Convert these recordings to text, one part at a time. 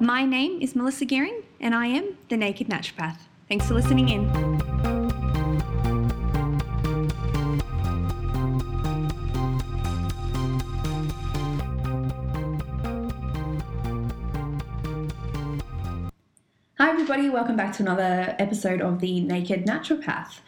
My name is Melissa Gearing, and I am the Naked Naturopath. Thanks for listening in. Hi, everybody, welcome back to another episode of the Naked Naturopath.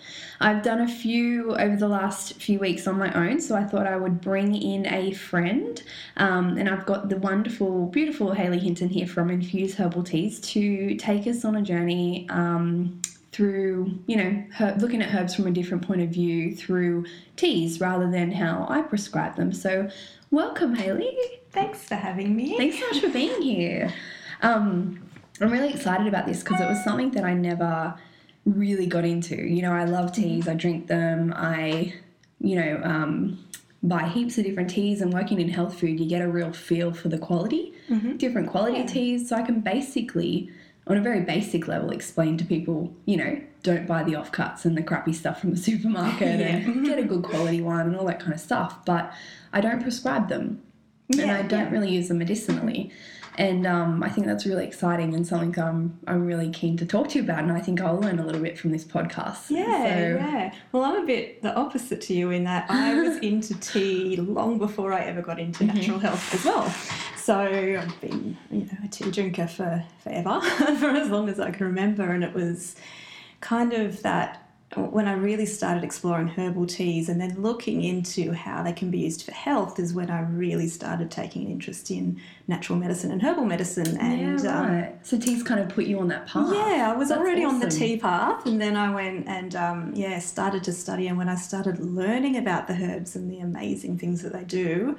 I've done a few over the last few weeks on my own, so I thought I would bring in a friend. Um, and I've got the wonderful, beautiful Hayley Hinton here from Infuse Herbal Teas to take us on a journey um, through, you know, her- looking at herbs from a different point of view through teas rather than how I prescribe them. So, welcome, Hayley. Thanks for having me. Thanks so much for being here. Um, I'm really excited about this because it was something that I never really got into. You know, I love teas, I drink them, I, you know, um, buy heaps of different teas. And working in health food, you get a real feel for the quality, different quality Yeah. teas. So I can basically, on a very basic level, explain to people, you know, don't buy the offcuts and the crappy stuff from the supermarket and get a good quality one and all that kind of stuff. But I don't prescribe them and I don't yeah. really use them medicinally. And um, I think that's really exciting and something I'm, I'm really keen to talk to you about. And I think I'll learn a little bit from this podcast. Yeah, So, yeah. Well, I'm a bit the opposite to you in that I was into tea long before I ever got into Mm-hmm. natural health as well. So I've been, you know, a tea drinker for forever, for as long as I can remember, and it was kind of that when I really started exploring herbal teas and then looking into how they can be used for health is when I really started taking an interest in natural medicine and herbal medicine and yeah, um, so tea's kind of put you on that path. Yeah, I was That's already on the tea path, and then I went and um, yeah, started to study. And when I started learning about the herbs and the amazing things that they do,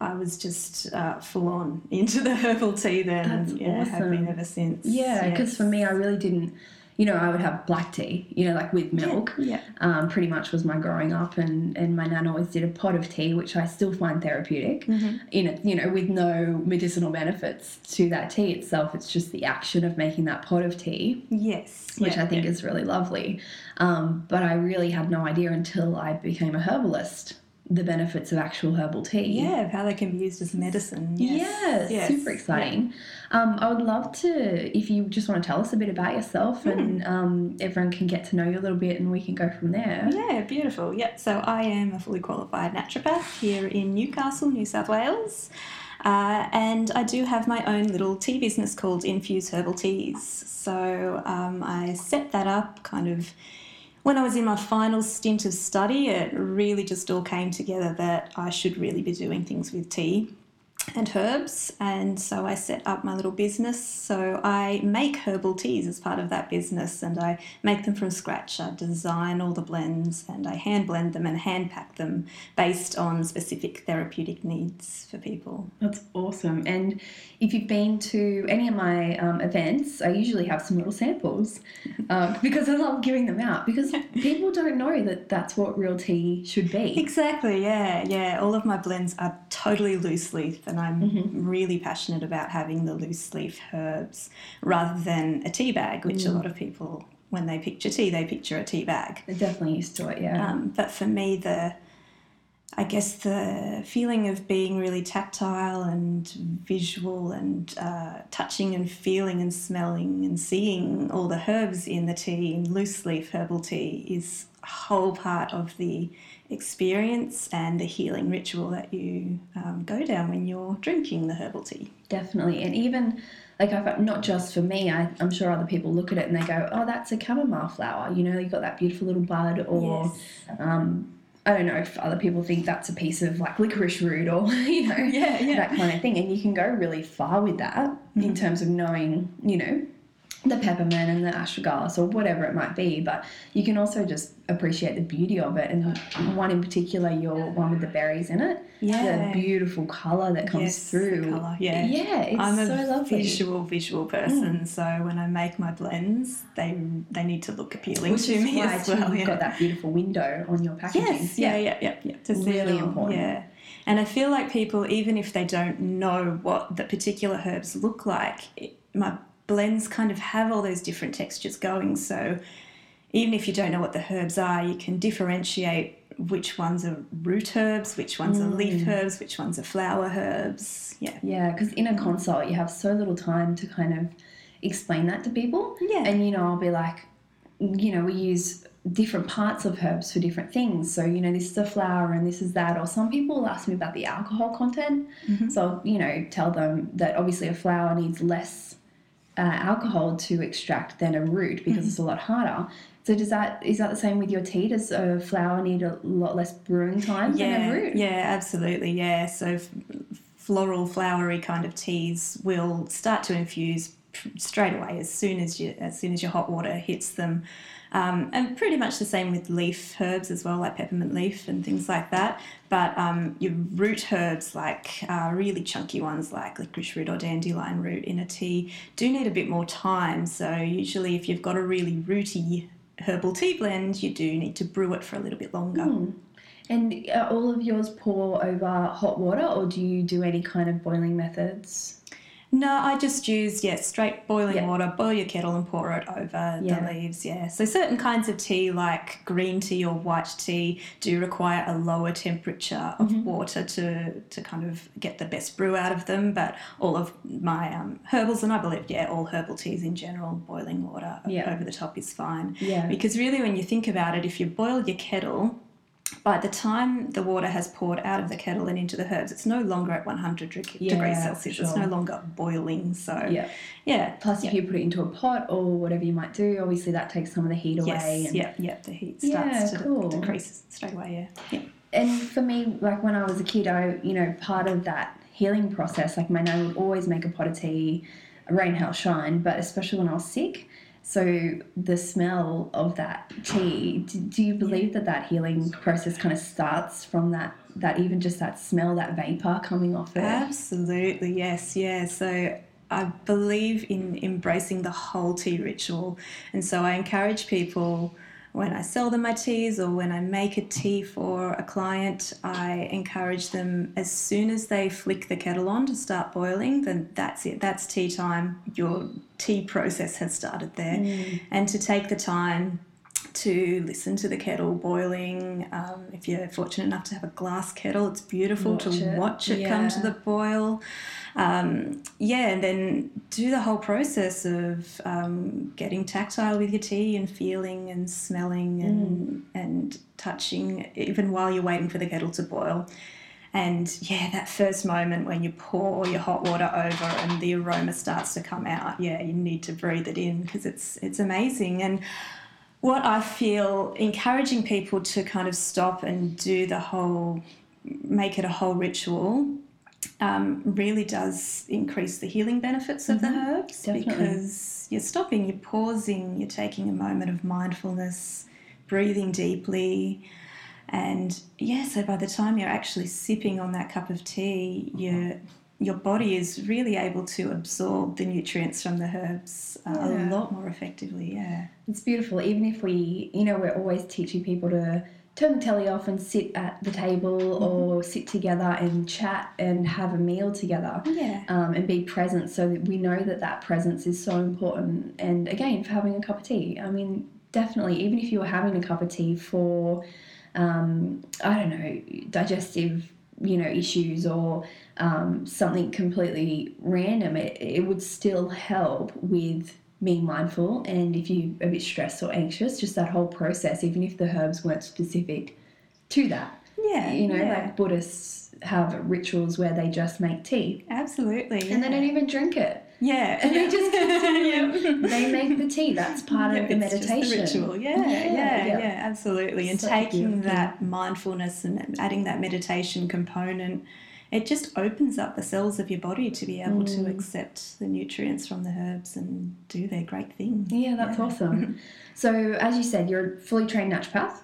I was just uh, full on into the herbal tea then, That's and yeah, have been awesome. ever since. Yeah, because Yes. for me, I really didn't. You know, I would have black tea. You know, like with milk. yeah. Um, pretty much was my growing up, and and my nan always did a pot of tea, which I still find therapeutic. Mm-hmm. In it, you know, with no medicinal benefits to that tea itself. It's just the action of making that pot of tea, yes, which yeah, I think yeah. is really lovely. Um, but I really had no idea until I became a herbalist the benefits of actual herbal tea. yeah, of how they can be used as medicine. Yes, Yes, yes, super exciting. Um, I would love to, if you just want to tell us a bit about yourself and um, everyone can get to know you a little bit and we can go from there. Yeah, beautiful. Yep, so I am a fully qualified naturopath here in Newcastle, New South Wales. Uh, and I do have my own little tea business called Infuse Herbal Teas. So um, I set that up kind of when I was in my final stint of study. It really just all came together that I should really be doing things with tea and herbs and so I set up my little business so I make herbal teas as part of that business and I make them from scratch I design all the blends and I hand blend them and hand pack them based on specific therapeutic needs for people That's awesome. And if you've been to any of my um, events, I usually have some little samples um, because I love giving them out because people don't know that that's what real tea should be. Exactly, yeah, yeah. All of my blends are totally loose leaf, and I'm Mm-hmm. really passionate about having the loose leaf herbs rather than a tea bag, which a Mm. lot of people, when they picture tea, they picture a tea bag. They're definitely used to it, yeah. Um, but for me, the I guess the feeling of being really tactile and visual and uh, touching and feeling and smelling and seeing all the herbs in the tea, in loose leaf herbal tea, is a whole part of the experience and the healing ritual that you um, go down when you're drinking the herbal tea. Definitely. And even like I've not just for me, I, I'm sure other people look at it and they go, Oh, that's a chamomile flower. You know, you've got that beautiful little bud or um I don't know if other people think that's a piece of like licorice root or, you know, Yeah, yeah. that kind of thing. And you can go really far with that in mm-hmm. terms of knowing, you know, the peppermint and the astragalus or whatever it might be. But you can also just appreciate the beauty of it. And one in particular, your one with the berries in it, Yeah. the beautiful colour that comes Yes, through. colour, yeah. Yeah, it's I'm a so lovely. Mm. visual, visual person, so when I make my blends, they they need to look appealing Which to me as well. you've yeah. got that beautiful window on your packaging. Yes, yeah, yeah, yeah, yeah. It Really all, important. Yeah, and I feel like people, even if they don't know what the particular herbs look like, it, my blends kind of have all those different textures going. So even if you don't know what the herbs are, you can differentiate which ones are root herbs, which ones are leaf mm. herbs, which ones are flower herbs. Yeah. Yeah, because in a consult, you have so little time to kind of explain that to people. Yeah. And, you know, I'll be like, you know, we use different parts of herbs for different things. So, you know, this is a flower and this is that. Or some people will ask me about the alcohol content. Mm-hmm. So, I'll, you know, tell them that obviously a flower needs less uh, alcohol to extract than a root because it's a lot harder. So does that is that the same with your tea? Does a flower need a lot less brewing time Yeah, than a root? yeah, absolutely. Yeah, so f- floral, flowery kind of teas will start to infuse straight away as soon as you as soon as your hot water hits them, um, and pretty much the same with leaf herbs as well, like peppermint leaf and things like that. But um, your root herbs, like uh, really chunky ones like licorice root or dandelion root in a tea, do need a bit more time. So usually, if you've got a really rooty herbal tea blend, you do need to brew it for a little bit longer. And are all of yours pour over hot water, or do you do any kind of boiling methods? No, I just use yeah straight boiling Yeah. water. Boil your kettle and pour it over Yeah. the leaves. Yeah. So certain kinds of tea, like green tea or white tea, do require a lower temperature of Mm-hmm. water to to kind of get the best brew out of them. But all of my um, herbals, and I believe yeah, all herbal teas in general, boiling water Yeah. over the top is fine. Yeah. Because really, when you think about it, if you boil your kettle. By the time the water has poured out of the kettle and into the herbs, it's no longer at 100 deg- Yeah, degrees Celsius. It's no longer boiling. So, Yeah. yeah. Plus, if you put it into a pot or whatever you might do, obviously that takes some of the heat away. Yes, and, yeah, yeah. The heat Yeah, starts to cool. decrease straight away. Yeah, yeah. and for me, like when I was a kid, I, you know, part of that healing process, like my nan would always make a pot of tea, rain, hail, shine, but especially when I was sick. So the smell of that tea, do, do you believe that that healing process kind of starts from that, that even just that smell, that vapor coming off it? Absolutely, yes, yeah. So I believe in embracing the whole tea ritual, and so I encourage people when I sell them my teas or when I make a tea for a client, I encourage them as soon as they flick the kettle on to start boiling, then that's it. That's tea time. Your tea process has started there, Mm. and to take the time to listen to the kettle boiling. Um, if you're fortunate enough to have a glass kettle, it's beautiful Watch to it. watch it come to the boil. Um, yeah, and then do the whole process of um, getting tactile with your tea and feeling and smelling and and touching, even while you're waiting for the kettle to boil. And yeah, that first moment when you pour your hot water over and the aroma starts to come out, yeah, you need to breathe it in because it's it's amazing. And what I feel encouraging people to kind of stop and do the whole, make it a whole ritual, um, really does increase the healing benefits of the herbs definitely. because you're stopping, you're pausing, you're taking a moment of mindfulness, breathing deeply. And yeah, so by the time you're actually sipping on that cup of tea, your your body is really able to absorb the nutrients from the herbs uh, Yeah. a lot more effectively. Yeah. It's beautiful. Even if we, you know, we're always teaching people to turn the telly off and sit at the table or sit together and chat and have a meal together. Yeah. Um, and be present so that we know that that presence is so important. And again, for having a cup of tea, I mean, definitely, even if you were having a cup of tea for, um, I don't know, digestive, you know, issues or um, something completely random, it, it would still help with being mindful. And if you're a bit stressed or anxious, just that whole process, even if the herbs weren't specific to that. Yeah. You know, yeah. like Buddhists have rituals where they just make tea absolutely. and they don't even drink it. Yeah. And they just yeah. they make the tea. That's part of the just meditation. ritual. Yeah, Yeah, yeah, yeah, yeah. absolutely. And taking that mindfulness and adding that meditation component, it just opens up the cells of your body to be able Mm. to accept the nutrients from the herbs and do their great thing. Yeah, that's Yeah. awesome. So, as you said, you're a fully trained naturopath.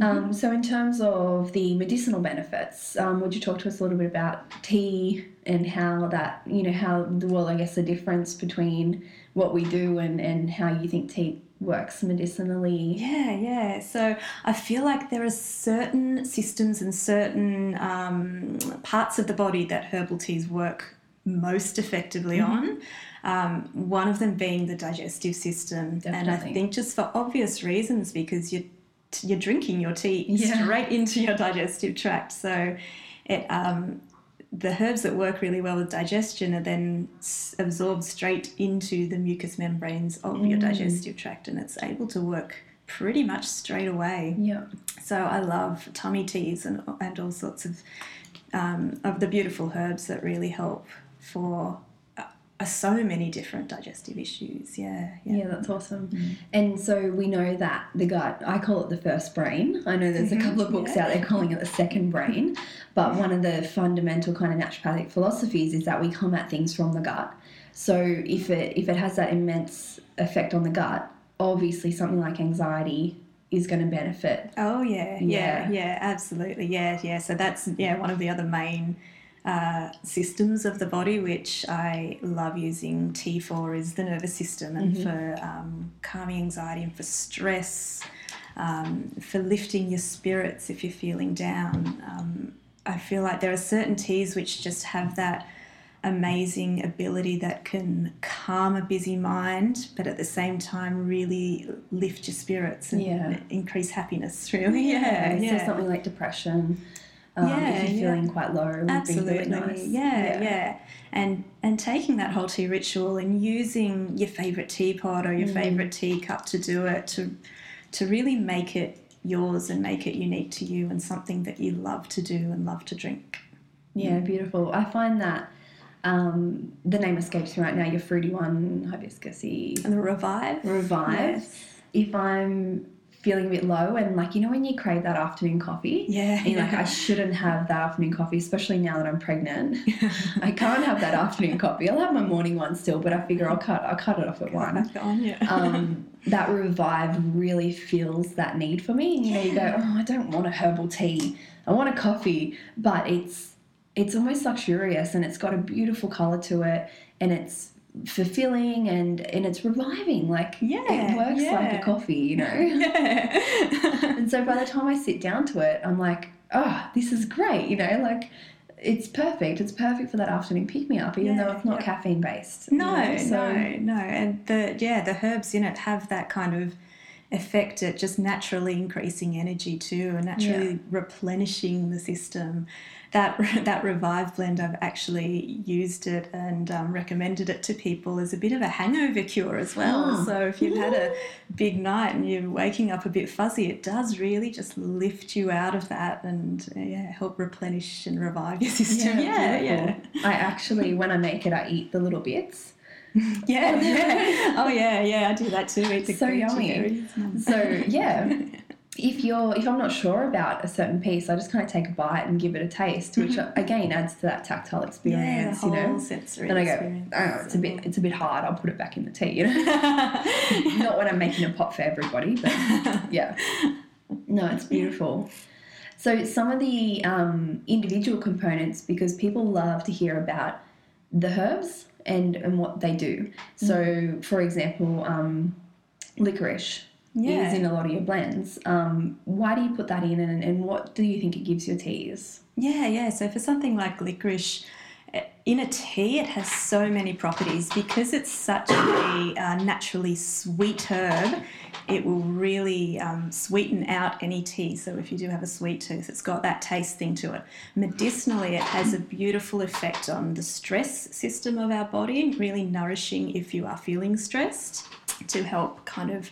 Mm-hmm. Um, so, in terms of the medicinal benefits, um, would you talk to us a little bit about tea and how that, you know, how, well, I guess the difference between what we do and, and how you think tea works medicinally? Yeah, yeah. So I feel like there are certain systems and certain um, parts of the body that herbal teas work most effectively on. Um, one of them being the digestive system, and I think just for obvious reasons because you're you're drinking your tea Yeah. straight into your digestive tract. So it um, the herbs that work really well with digestion are then absorbed straight into the mucous membranes of your Mm. digestive tract, and it's able to work pretty much straight away. Yeah. So I love tummy teas and, and all sorts of um, of the beautiful herbs that really help for so many different digestive issues. Yeah, yeah. Yeah, that's awesome. And so we know that the gut, I call it the first brain. I know there's a Mhm, couple of books yeah. out there calling it the second brain, but one of the fundamental kind of naturopathic philosophies is that we come at things from the gut. So if it if it has that immense effect on the gut, obviously something like anxiety is going to benefit. Oh yeah, yeah, Yeah. yeah, absolutely, yeah, yeah. So that's yeah one of the other main uh, systems of the body, which I love using tea for, is the nervous system, and Mhm. for um, calming anxiety and for stress, um, for lifting your spirits if you're feeling down. Um, I feel like there are certain teas which just have that amazing ability that can calm a busy mind, but at the same time really lift your spirits and Yeah. increase happiness. Really, yeah, yeah. So something like depression. Um, Yeah, if you're yeah. feeling quite low, would Absolutely, nice. yeah, yeah, and and taking that whole tea ritual and using your favorite teapot or your Mm. favorite teacup to do it to to really make it yours and make it unique to you and something that you love to do and love to drink. Yeah, beautiful. I find that um, the name escapes me right now. Your fruity one, hibiscusy, And the revive, revive. Yes. If I'm feeling a bit low and like you know when you crave that afternoon coffee, yeah, and you're like I shouldn't have that afternoon coffee, especially now that I'm pregnant. I can't have that afternoon coffee. I'll have my morning one still, but I figure I'll cut I'll cut it off at one. On, yeah. um, that revive really feels that need for me. And you know, you go, oh, I don't want a herbal tea. I want a coffee, but it's it's almost luxurious and it's got a beautiful color to it, and it's fulfilling and and it's reviving. Like Yeah, it works like a coffee, you know. yeah. and so by the time I sit down to it, I'm like, oh, this is great. You know, like. It's perfect. It's perfect for that afternoon pick me up, even though it's not yeah. caffeine based. No, no, no. And the yeah, the herbs in it have that kind of effect it, just naturally increasing energy too and naturally replenishing the system. That that revive blend, I've actually used it and um, recommended it to people as a bit of a hangover cure as well. Oh. So if you've had a big night and you're waking up a bit fuzzy, it does really just lift you out of that and yeah, help replenish and revive your system. Yeah, yeah, beautiful. I actually, when I make it, I eat the little bits. Yeah, yeah. Oh yeah, yeah. I do that too. Eat the So yummy. Mm. So yeah, if you're if I'm not sure about a certain piece, I just kind of take a bite and give it a taste, which again adds to that tactile Yeah, experience. whole you know. sensory And I go, oh, it's a bit it's a bit hard. I'll put it back in the tea. You know, not when I'm making a pot for everybody, but yeah. No, it's beautiful. So some of the um, individual components, because people love to hear about the herbs and, and what they do. So, for example, um, licorice yeah. is in a lot of your blends. Um, why do you put that in, and, and what do you think it gives your teas? Yeah, yeah. So for something like licorice, in a tea, it has so many properties because it's such a uh, naturally sweet herb. It will really um, sweeten out any tea. So if you do have a sweet tooth, it's got that taste thing to it. Medicinally, it has a beautiful effect on the stress system of our body, really nourishing if you are feeling stressed to help kind of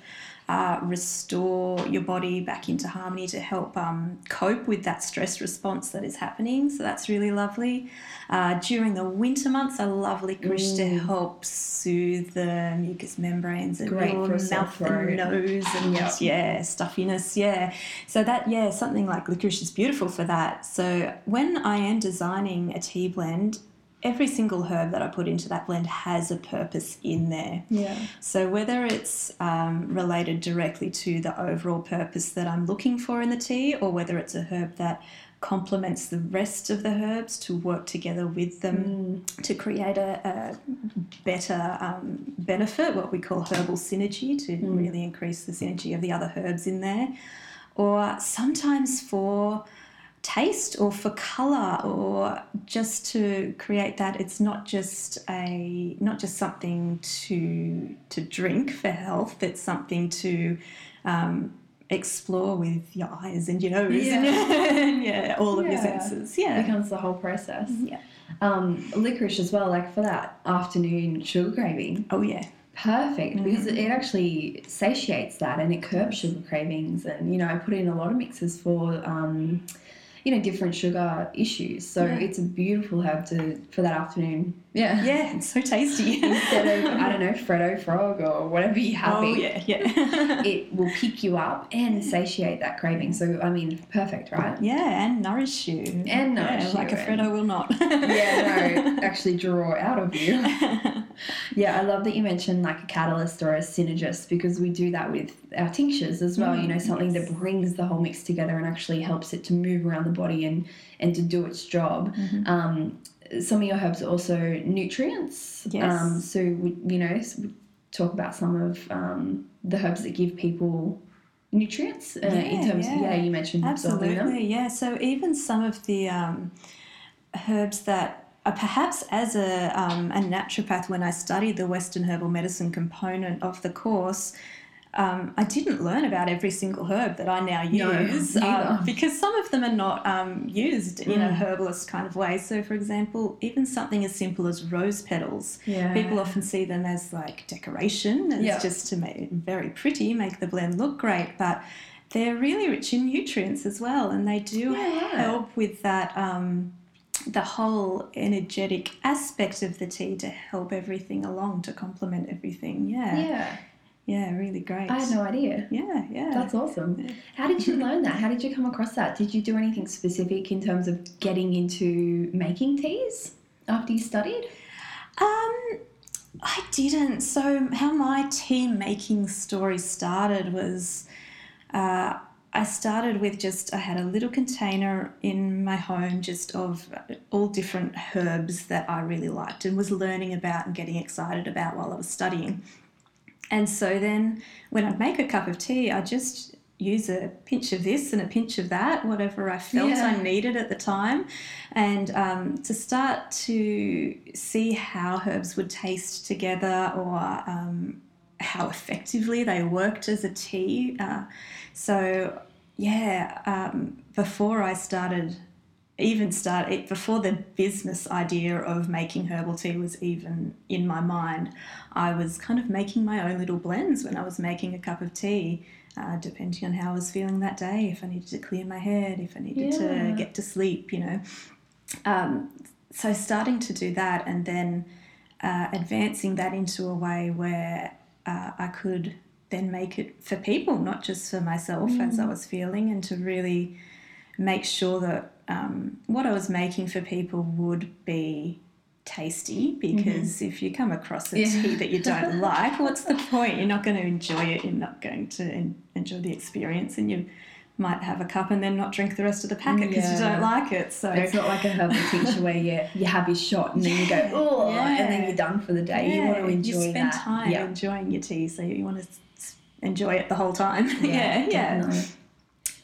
uh, restore your body back into harmony to help um, cope with that stress response that is happening. So that's really lovely. Uh, during the winter months, I love licorice to Mm. help soothe the mucous membranes and Great your for mouth and nose and Yep. yeah, stuffiness. Yeah. So that yeah, something like licorice is beautiful for that. So when I am designing a tea blend. Every single herb that I put into that blend has a purpose in there. Yeah. So, whether it's um, related directly to the overall purpose that I'm looking for in the tea, or whether it's a herb that complements the rest of the herbs to work together with them to create a, a better um, benefit, what we call herbal synergy, to really increase the synergy of the other herbs in there, or sometimes for taste or for color or just to create that it's not just a not just something to to drink for health it's something to um, explore with your eyes and your nose Yeah. and yeah, all of your Yeah. senses. It Yeah. becomes the whole process. Yeah. Um, licorice as well, like for that afternoon sugar craving, Oh yeah. perfect because it, it actually satiates that and it curbs sugar cravings. And you know, I put in a lot of mixes for um, you know different sugar issues. So Yeah. it's a beautiful herb to for that afternoon. Yeah. Yeah, it's so tasty. Instead of I don't know Freddo Frog or whatever you have. Oh yeah, yeah. It will pick you up and satiate that craving. So I mean, perfect, right? yeah, and nourish you. And nourish yeah, like you a and- Freddo will not. yeah, no, actually draw out of you. Yeah, I love that you mentioned like a catalyst or a synergist because we do that with our tinctures as well. you know, Mm, something yes. that brings the whole mix together and actually helps it to move around the body and and to do its job. Mhm. Um, some of your herbs are also nutrients. Yes. Um, so we, you know, s- we talk about some of um, the herbs that give people nutrients uh, in Yeah, terms. Of, yeah. yeah, you mentioned. Absolutely, yeah. So even some of the um, herbs that perhaps as a, um, a naturopath, when I studied the Western herbal medicine component of the course, um, I didn't learn about every single herb that I now use neither. um, because some of them are not um, used in a Mm. herbalist kind of way. So, for example, even something as simple as rose petals, Yeah. People often see them as like decoration, and Yeah. it's just to make it very pretty, make the blend look great, but they're really rich in nutrients as well, and they do Yeah, help with that. Um, the whole energetic aspect of the tea to help everything along to complement everything. Yeah, yeah, yeah, really great. I had no idea. Yeah, yeah. That's awesome. Yeah. How did you learn that? How did you come across that? Did you do anything specific in terms of getting into making teas after you studied? Um, I didn't. So, how my tea making story started was uh, I started with just, I had a little container in my home just of all different herbs that I really liked and was learning about and getting excited about while I was studying. And so then when I'd make a cup of tea, I just use a pinch of this and a pinch of that, whatever I felt Yeah. I needed at the time. And um, to start to see how herbs would taste together or um, how effectively they worked as a tea. Uh, so, yeah, um, before I started even start it before the business idea of making herbal tea was even in my mind i was kind of making my own little blends when i was making a cup of tea uh, depending on how i was feeling that day if i needed to clear my head if i needed Yeah. to get to sleep you know um, so starting to do that and then uh, advancing that into a way where uh, i could then make it for people not just for myself as i was feeling and to really make sure that um, what I was making for people would be tasty because if you come across a Yeah. tea that you don't like, what's the point? You're not going to enjoy it. You're not going to en- enjoy the experience, and you might have a cup and then not drink the rest of the packet because you don't like it. So It's not like a herbal tincture where you, you have your shot and then you go, oh, and then you're done for the day. you want to enjoy you spend that. time yeah. enjoying your tea, so you want to enjoy it the whole time. Yeah, yeah, yeah.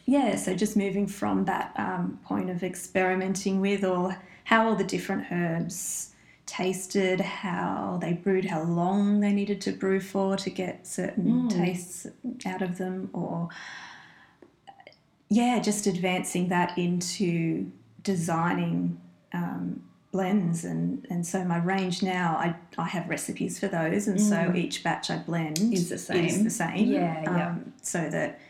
yeah, so just moving from that um, point of experimenting with or how all the different herbs tasted, how they brewed, how long they needed to brew for to get certain Mm. tastes out of them, or yeah, just advancing that into designing um, blends and and so my range now I, I have recipes for those and so each batch I blend Mm. Is the same. is the same Yeah, yeah. um, so that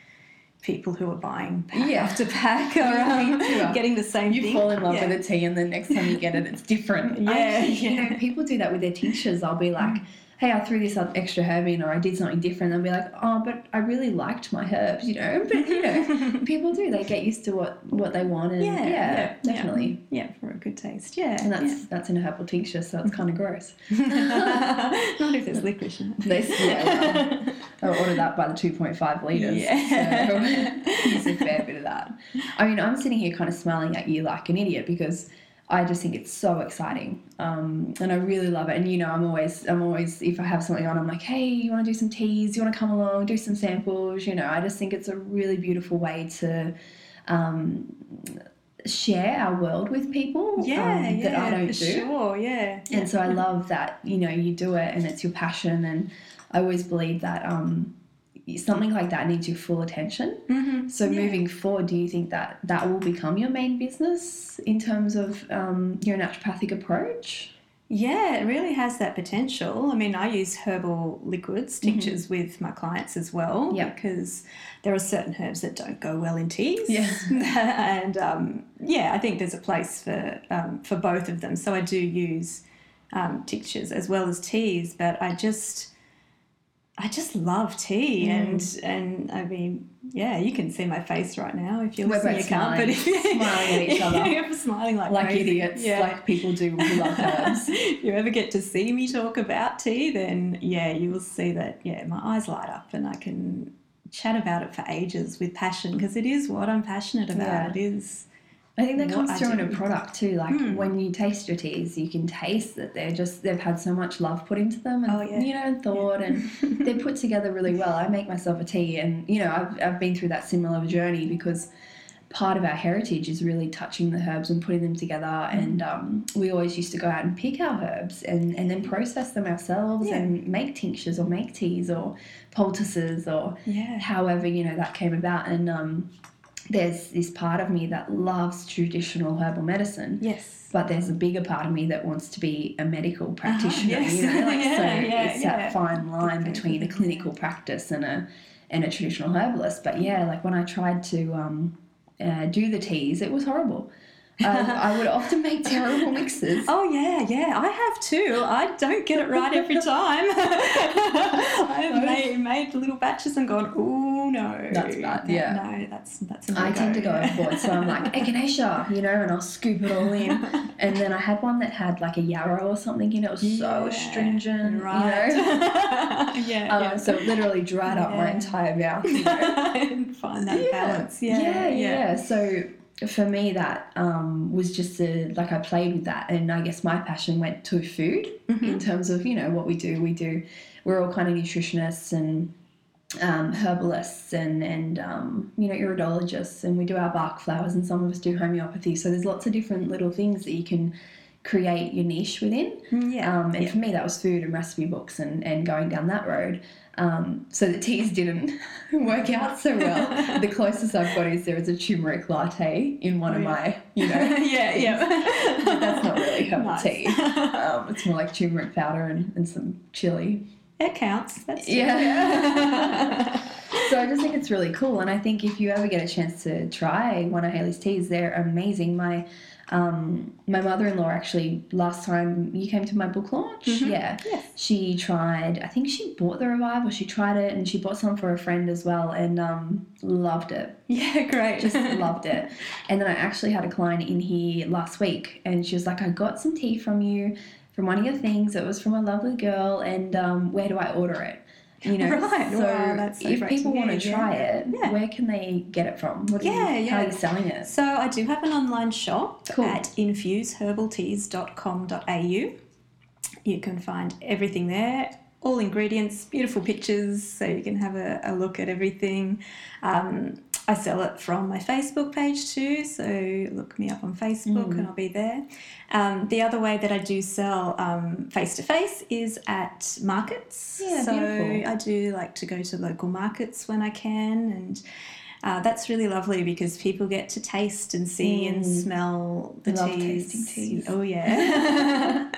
people who are buying pack Yeah. after pack are um, Yeah. getting the same thing. You thing fall in love Yeah. with a tea, and the next time you get it, it's different. Yeah, I, you know, people do that with their tinctures. I'll be like, "Hey, I threw this extra herb in, or I did something different." They'll be like, "Oh, but I really liked my herbs," you know. But you know, people do. They get used to what what they want, and yeah, yeah, definitely. yeah. for a good taste yeah And that's that's in a herbal tincture, so it's kind of gross. yeah. not if there's licorice in it This, yeah, well, I ordered that by the 2.5 litres. Yeah. So use a fair bit of that. I mean, I'm sitting here kind of smiling at you like an idiot because I just think it's so exciting. Um, and I really love it. And you know, I'm always, I'm always, if I have something on, I'm like, hey, you want to do some teas? You want to come along, do some samples? You know, I just think it's a really beautiful way to um, share our world with people yeah um, yeah that I don't for do. sure yeah And so I love that, you know, you do it and it's your passion. And I always believe that um, something like that needs your full attention. Mm-hmm. So moving forward, do you think that that will become your main business in terms of um, your naturopathic approach? Yeah, it really has that potential. I mean, I use herbal liquids, tinctures with my clients as well Mm-hmm. Because there are certain herbs that don't go well in teas. Yeah. and um, yeah, I think there's a place for um, for both of them. So I do use um, tinctures as well as teas, but I just I just love tea Mm. and and I mean, yeah, you can see my face right now if you're We're listening. You can't, but smiling- smiling at each other. You're smiling like Like crazy. idiots, Yeah like people do who love herbs. if you ever get to see me talk about tea, then yeah, you will see that yeah, my eyes light up and I can chat about it for ages with passion because it is what I'm passionate about. Yeah. It is. I think that comes through in a product too. Like Hmm. when you taste your teas, you can taste that they're just they've had so much love put into them, and Oh, yeah. you know, and thought, and they're put together really well. I make myself a tea, and you know, I've I've been through that similar journey because part of our heritage is really touching the herbs and putting them together. Mm. And um, we always used to go out and pick our herbs and and then process them ourselves Yeah. and make tinctures or make teas or poultices or Yeah. however you know that came about and um, there's this part of me that loves traditional herbal medicine Yes. but there's a bigger part of me that wants to be a medical practitioner yes. you know like so Yeah, yeah, it's yeah. that fine line between a clinical practice and a and a traditional herbalist but yeah like when i tried to um, uh, do the teas it was horrible um, I would often make terrible mixes. Oh yeah, yeah. I have too. I don't get it right every time. I've made, made little batches and gone, oh no, That's bad, that- yeah. No, that's that's. a I tend to no-go." go overboard, so I'm like echinacea, you know, and I'll scoop it all in. And then I had one that had like a yarrow or something, you know, it was so astringent, right? you know. yeah, Um, yeah. So it literally dried up my entire mouth. You know? find that balance. Yeah, yeah, yeah. yeah. So for me, that um, was just a, like I played with that, and I guess my passion went to food Mm-hmm. in terms of you know what we do. We do. We're all kind of nutritionists and um, herbalists and and um, you know iridologists, and we do our Bach flowers, and some of us do homeopathy. So there's lots of different little things that you can create your niche within. Yeah. Um, and for me, that was food and recipe books and, and going down that road. Um, so the teas didn't work out so well. the closest I've got is there is a turmeric latte in one Oh, of yeah. my, you know, yeah, yeah. that's not really herbal Nice. tea. Um, it's more like turmeric powder and, and some chili. It counts. That's Yeah. So I just think it's really cool, and I think if you ever get a chance to try one of Haley's teas, they're amazing. My um, my mother in law actually last time you came to my book launch, yeah, Yes. she tried. I think she bought the revival. She tried it, and she bought some for a friend as well, and um, loved it. Yeah, great. Just loved it. And then I actually had a client in here last week, and she was like, "I got some tea from you." From one of your things, it was from a lovely girl, and um, where do I order it? You know, Right, so wow, so if people want to try yeah. it, Yeah. where can they get it from? What Yeah, you, How are you selling it? So I do have an online shop Cool. at infuseherbalteas.com.au. You can find everything there, all ingredients, beautiful pictures, so you can have a, a look at everything. Um, I sell it from my Facebook page too, so look me up on Facebook Mm. and I'll be there. Um, the other way that I do sell face to face is at markets. Yeah, so beautiful. I do like to go to local markets when I can and uh, that's really lovely because people get to taste and see and Mm. smell the I love teas. tasting teas. Oh yeah,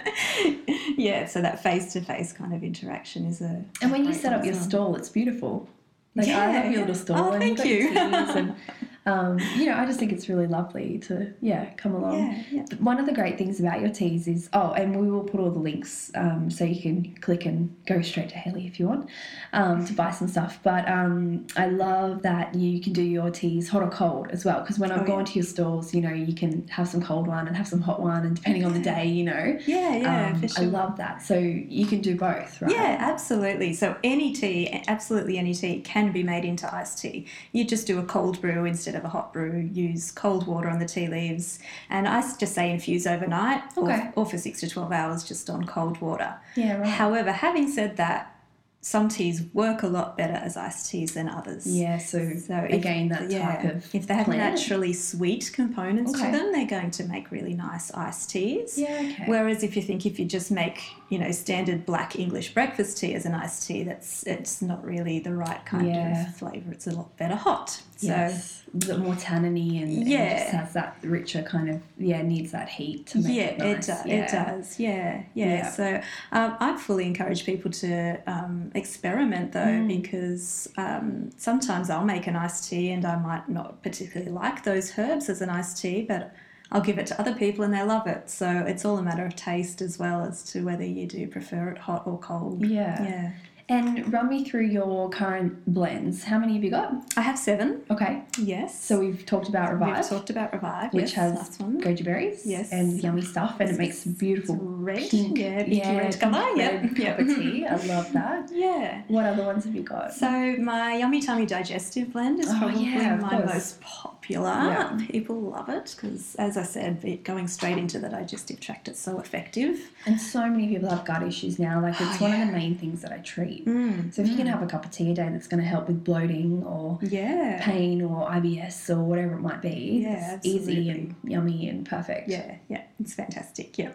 yeah. So that face to face kind of interaction is a. And when you set up your well. stall, it's beautiful. Like I Yeah, love your little stall, Oh, thank you've got your you. um, you know, I just think it's really lovely to yeah come along. Yeah, yeah. One of the great things about your teas is oh, and we will put all the links um, so you can click and go straight to Haley if you want um, to buy some stuff. But um, I love that you can do your teas hot or cold as well because when I've Oh, yeah. to your stores, you know, you can have some cold one and have some hot one, and depending on the day, you know. Yeah, yeah, um, for sure. I love that. So you can do both, right? Yeah, absolutely. So any tea, absolutely any tea, can be made into iced tea. You just do a cold brew instead of a hot brew. Use cold water on the tea leaves, and I just say infuse overnight, Okay. or, or for six to twelve hours, just on cold water. Yeah, right. However, having said that, some teas work a lot better as iced teas than others. Yeah, so, So if- again, that type of if they have plant. naturally sweet components Okay. to them, they're going to make really nice iced teas. Yeah, okay. Whereas if you think if you just make you know standard black English breakfast tea as an iced tea, that's it's not really the right kind Yeah. of flavour. It's a lot better hot. So yes, a bit more tanniny and, and Yeah. just has that richer kind of yeah needs that heat to make yeah, it nice. it, does, yeah. it does. Yeah, yeah. Yeah. So um, I'd fully encourage people to um, experiment though, Mm. because um, sometimes I'll make an iced tea and I might not particularly like those herbs as an iced tea, but I'll give it to other people and they love it. So it's all a matter of taste as well as to whether you do prefer it hot or cold. Yeah. Yeah. And run me through your current blends. How many have you got? I have seven. Okay, Yes. so we've talked about Revive, we've talked about Revive, which yes, has goji berries Yes. and yummy stuff, and it makes beautiful red, pink, yeah, pinky red pink colour. red Yep, yep. tea. I love that. Yeah. What other ones have you got? So my Yummy Tummy Digestive Blend is Oh, probably yeah, my most popular. Yeah. People love it because, as I said, going straight into the digestive tract, it's so effective. And so many people have gut issues now. Like it's Oh, one of the main things that I treat. Mm. So if you can have a cup of tea a day, that's going to help with bloating or Yeah. pain or IBS or whatever it might be. Yeah, it's easy and yummy and perfect. Yeah, yeah, it's fantastic. Yeah.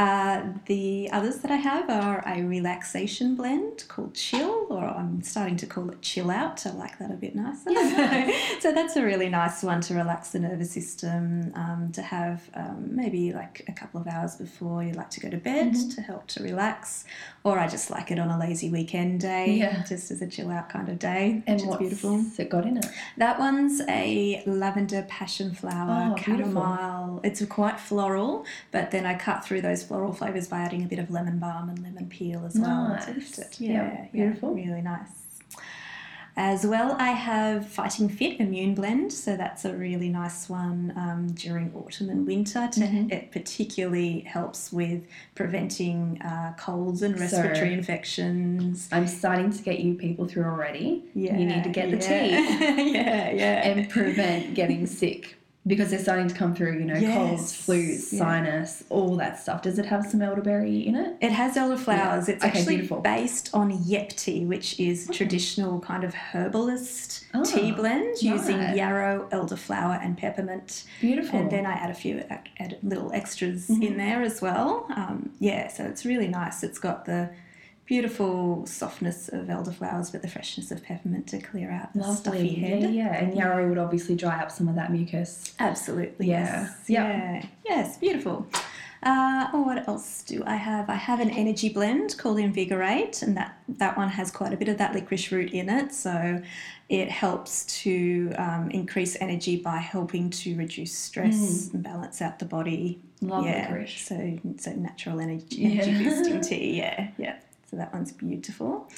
Uh, the others that I have are a relaxation blend called Chill, or I'm starting to call it Chill Out. I like that a bit nicer. Yeah. so that's a really nice one to relax the nervous system, um, to have um, maybe like a couple of hours before you like to go to bed Mhm. to help to relax. Or I just like it on a lazy weekend day, Yeah. just as a chill out kind of day, And what's beautiful. it got in it? That one's a lavender passion flower Oh, beautiful. chamomile. It's quite floral, but then I cut through those floral flavors by adding a bit of lemon balm and lemon peel as well to lift Nice. it. Yeah, Yeah, beautiful. really nice. As well, I have Fighting Fit Immune Blend, so that's a really nice one um, during autumn and winter. To, Mhm. It particularly helps with preventing uh, colds and So- respiratory infections. I'm starting to get you people through already. Yeah, You need to get the yeah. tea yeah, yeah. and prevent getting sick because they're starting to come through, you know, colds, Yes. flus, Yeah. sinus, all that stuff. Does it have some elderberry in it? It has elderflowers. It's Okay, actually beautiful. based on yep tea, which is Okay. traditional kind of herbalist Oh, tea blend using yarrow, elderflower, and peppermint. Beautiful. And then I add a few add, add little extras Mhm. in there as well. Um, yeah, so it's really nice. It's got the beautiful softness of elderflowers, but the freshness of peppermint to clear out the stuffy Lovely. Yeah, head. yeah. And yarrow would obviously dry up some of that mucus. Absolutely. Yeah. Yes. Yeah. Yeah. Yes. Beautiful. Uh, oh, what else do I have? I have an energy blend called Invigorate, and that that one has quite a bit of that licorice root in it. So it helps to um, increase energy by helping to reduce stress and balance out the body. Love yeah. licorice. So so natural energy, Yeah. boosting tea. Yeah. Yeah. So that one's beautiful.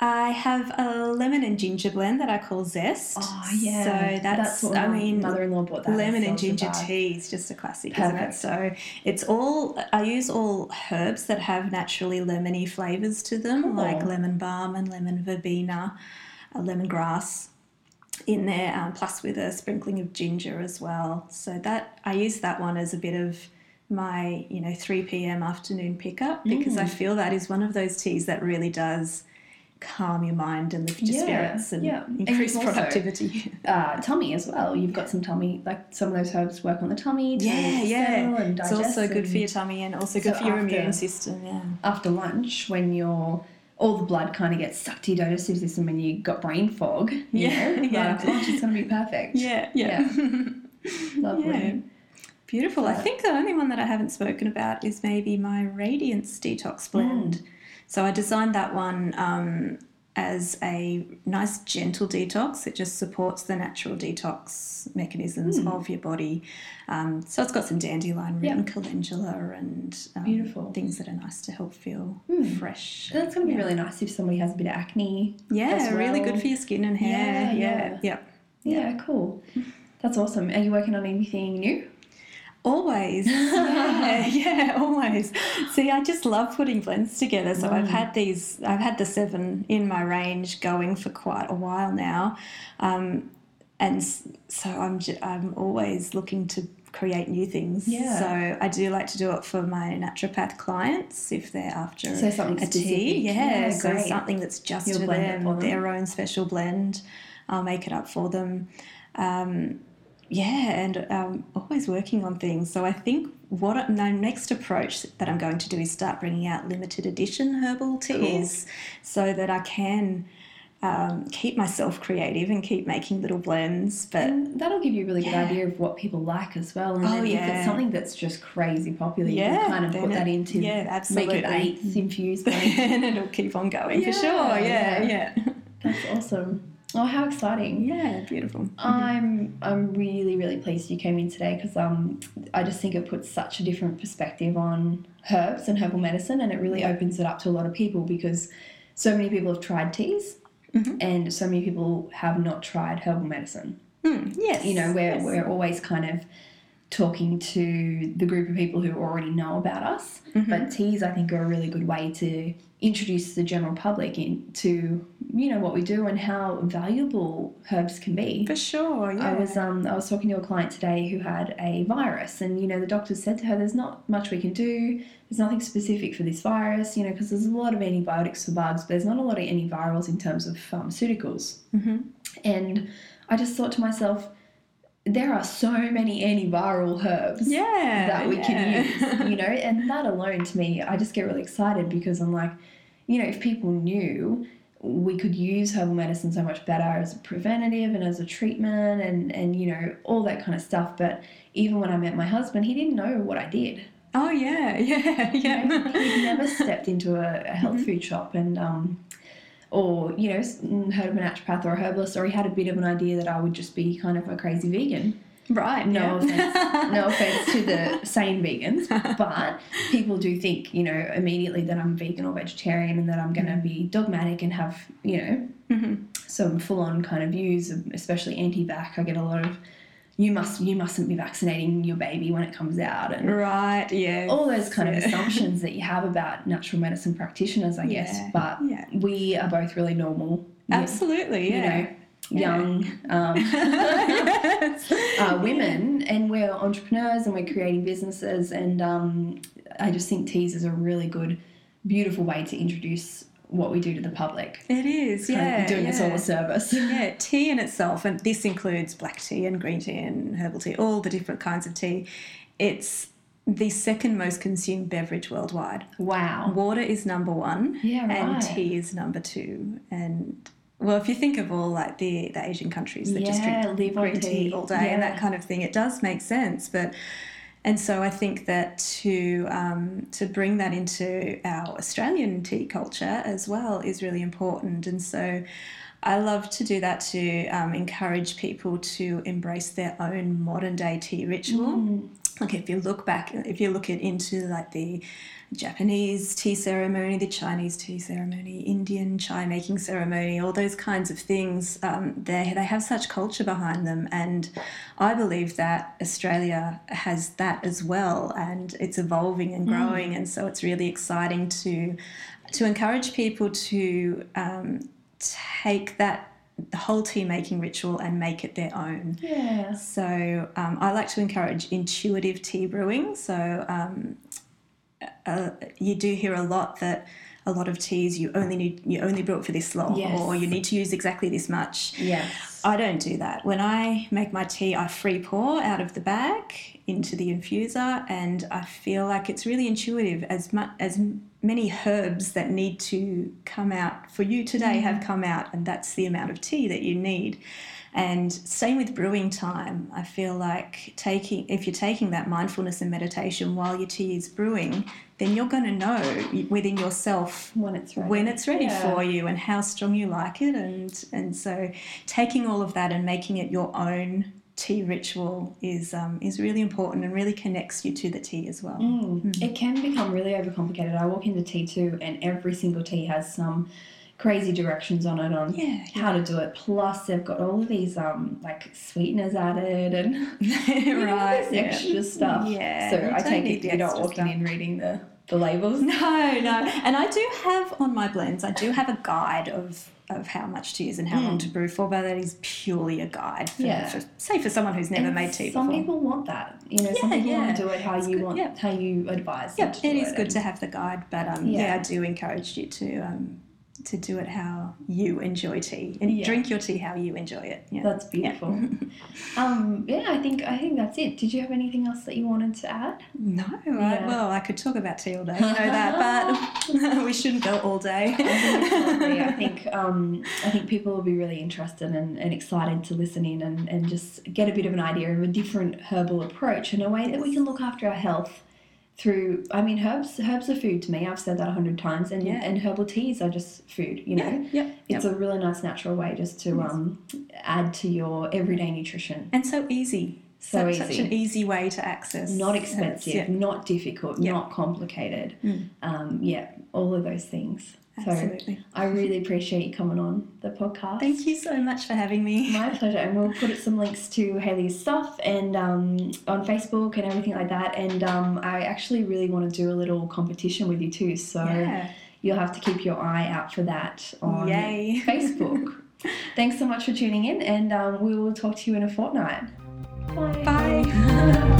I have a lemon and ginger blend that I call Zest. Oh yeah. So that's, what I mean, mother-in-law bought that. lemon and ginger tea is just a classic, Perfect. isn't it? So it's all I use all herbs that have naturally lemony flavors to them, Cool. like lemon balm and lemon verbena, uh, lemongrass in there, um, plus with a sprinkling of ginger as well. So that I use that one as a bit of my you know 3 p.m. afternoon pickup because I Mm. feel that is one of those teas that really does calm your mind and lift your Yeah, spirits and yeah. Increase you've also- productivity. Uh, tummy as well. You've got some tummy, like some of those herbs work on the tummy. Yeah, yeah. And It's also good for your tummy and also So good for your after- immune system. Yeah. After lunch, when you're all the blood kind of gets sucked to your digestive system and you got brain fog, you Yeah, know, yeah. lunch is going to be perfect. Yeah, yeah. yeah. Lovely. Beautiful. I think the only one that I haven't spoken about is maybe my Radiance Detox Blend. So I designed that one um, as a nice, gentle detox. It just supports the natural detox mechanisms Mm. of your body. Um, so it's got some dandelion root Yep. and calendula and um, Beautiful. things that are nice to help feel Mm. fresh. And That's going to be Yeah. really nice if somebody has a bit of acne. Yeah, as really good for your skin and hair. Yeah, Yeah, yeah. yeah. Yeah, cool. That's awesome. Are you working on anything new? Always. yeah, yeah, always. See, I just love putting blends together. So I've Mm. had these, I've had the seven in my range going for quite a while now. Um, and so I'm, j- I'm always looking to create new things. Yeah. So I do like to do it for my naturopath clients if they're after So something a tea. Yeah, Yeah, so great. something that's just You'll for blend it them, for them. their own special blend. I'll make it up for them. Um, yeah, and um, always working on things. So I think what my next approach that I'm going to do is start bringing out limited edition herbal teas, so that I can um, keep myself creative and keep making little blends. But And that'll give you a really good idea of what people like as well. And Oh, then if it's something that's just crazy popular, you Yeah, can kind of put it- that into yeah, absolutely. make it eighth infused blend. and it'll keep on going for sure. Yeah, yeah. yeah, That's awesome. Oh, how exciting! yeah. Beautiful. I'm I'm really really pleased you came in today because um I just think it puts such a different perspective on herbs and herbal medicine and it really opens it up to a lot of people because so many people have tried teas Mhm. and so many people have not tried herbal medicine. Mm, yes. You know, we're yes. we're always kind of talking to the group of people who already know about us. But teas, I think, are a really good way to introduce the general public into you know what we do and how valuable herbs can be. for sure. Yeah. I was um I was talking to a client today who had a virus, and you know the doctors said to her, "There's not much we can do. There's nothing specific for this virus, you know, because there's a lot of antibiotics for bugs, but there's not a lot of antivirals in terms of pharmaceuticals." hmm And I just thought to myself, there are so many antiviral herbs Yeah. that we yeah. can use, you know, and that alone to me, I just get really excited because I'm like, you know, if people knew we could use herbal medicine so much better as a preventative and as a treatment and and you know all that kind of stuff but even when i met my husband he didn't know what i did oh yeah, yeah, you yeah. know, he'd never stepped into a, a health food shop and um or you know heard of a naturopath or a herbalist or he had a bit of an idea that i would just be kind of a crazy vegan right. no yeah. offense no offense to the sane vegans but people do think you know immediately that i'm vegan or vegetarian and that i'm going to be dogmatic and have you know Mhm. some full-on kind of views especially anti-vax i get a lot of you must you mustn't be vaccinating your baby when it comes out and Right. Yeah. all those kind of assumptions that you have about natural medicine practitioners i guess Yeah, but yeah. we are both really normal Absolutely. you Yeah. know young um, uh, women and we're entrepreneurs and we're creating businesses and um, i just think teas is a really good beautiful way to introduce what we do to the public It is. Yeah. doing us all a service Yeah, tea in itself, and this includes black tea and green tea and herbal tea, all the different kinds of tea. It's the second most consumed beverage worldwide. wow Water is number one, Yeah, and right. tea is number two. And well, if you think of all like the, the Asian countries that just Yeah, drink green tea, tea. all day and that kind of thing, it does make sense. But and so I think that to um, to bring that into our Australian tea culture as well is really important. And so I love to do that to um, encourage people to embrace their own modern day tea ritual. Mm. Like if you look back, if you look at into like the Japanese tea ceremony, the Chinese tea ceremony, Indian chai making ceremony, all those kinds of things, um, they they have such culture behind them, and I believe that Australia has that as well, and it's evolving and growing, and so it's really exciting to to encourage people to um, take that the whole tea making ritual and make it their own. yeah So um, I like to encourage intuitive tea brewing. So um, uh, you do hear a lot that a lot of teas you only need you only brew it for this long, Yes. or you need to use exactly this much. yes I don't do that. When I make my tea, I free pour out of the bag into the infuser, and I feel like it's really intuitive. As much as many herbs that need to come out for you today have mm-hmm. come out, and that's the amount of tea that you need. And same with brewing time. I feel like taking if you're taking that mindfulness and meditation while your tea is brewing, then you're going to know within yourself when it's ready when it's ready Yeah. for you and how strong you like it and and so taking all of that and making it your own tea ritual is um, is really important and really connects you to the tea as well. Mm. It can become really overcomplicated. I walk into T2 and every single tea has some crazy directions on it on Yeah, how to do it. Plus, they've got all of these um like sweeteners added and right. this yeah. extra stuff. Yeah, So I take it you're not walking stuff. in reading the the labels. No, no. And I do have on my blends, I do have a guide of of how much to use and how long to brew for, but that is purely a guide for, Hmm. Yeah. for say for someone who's never And made tea Some before. people want that. You know, some Yeah, want yeah. to do it how you good, want, yeah. how you advise. to it is good and- to have the guide, but um, yeah. Yeah. I do encourage you to um, to do it how you enjoy tea and Yeah. drink your tea how you enjoy it. Yeah. That's beautiful. um, yeah, I think I think that's it. Did you have anything else that you wanted to add? No, Yeah. I, well, I could talk about tea all day, you know that, but we shouldn't go all day. I think. I think um, I think people will be really interested and, and excited to listen in and, and just get a bit of an idea of a different herbal approach and a way that we can look after our health through I mean herbs herbs are food to me. I've said that a hundred times and, Yeah. and herbal teas are just food, you know. yeah, yep, It's yep. a really nice natural way just to Yes. um, add to your everyday nutrition. and so easy. So such, such an easy way to access. Not expensive, Yeah, not difficult, Yeah. not complicated. Mm. Um, yeah, all of those things. So absolutely. I really appreciate you coming on the podcast. Thank you so much for having me. My pleasure. And we'll put some links to Haley's stuff and um, on Facebook and everything like that. And um, I actually really want to do a little competition with you too. So yeah. you'll have to keep your eye out for that on Yay. Facebook. Thanks so much for tuning in, and um, we will talk to you in a fortnight. Bye. Bye.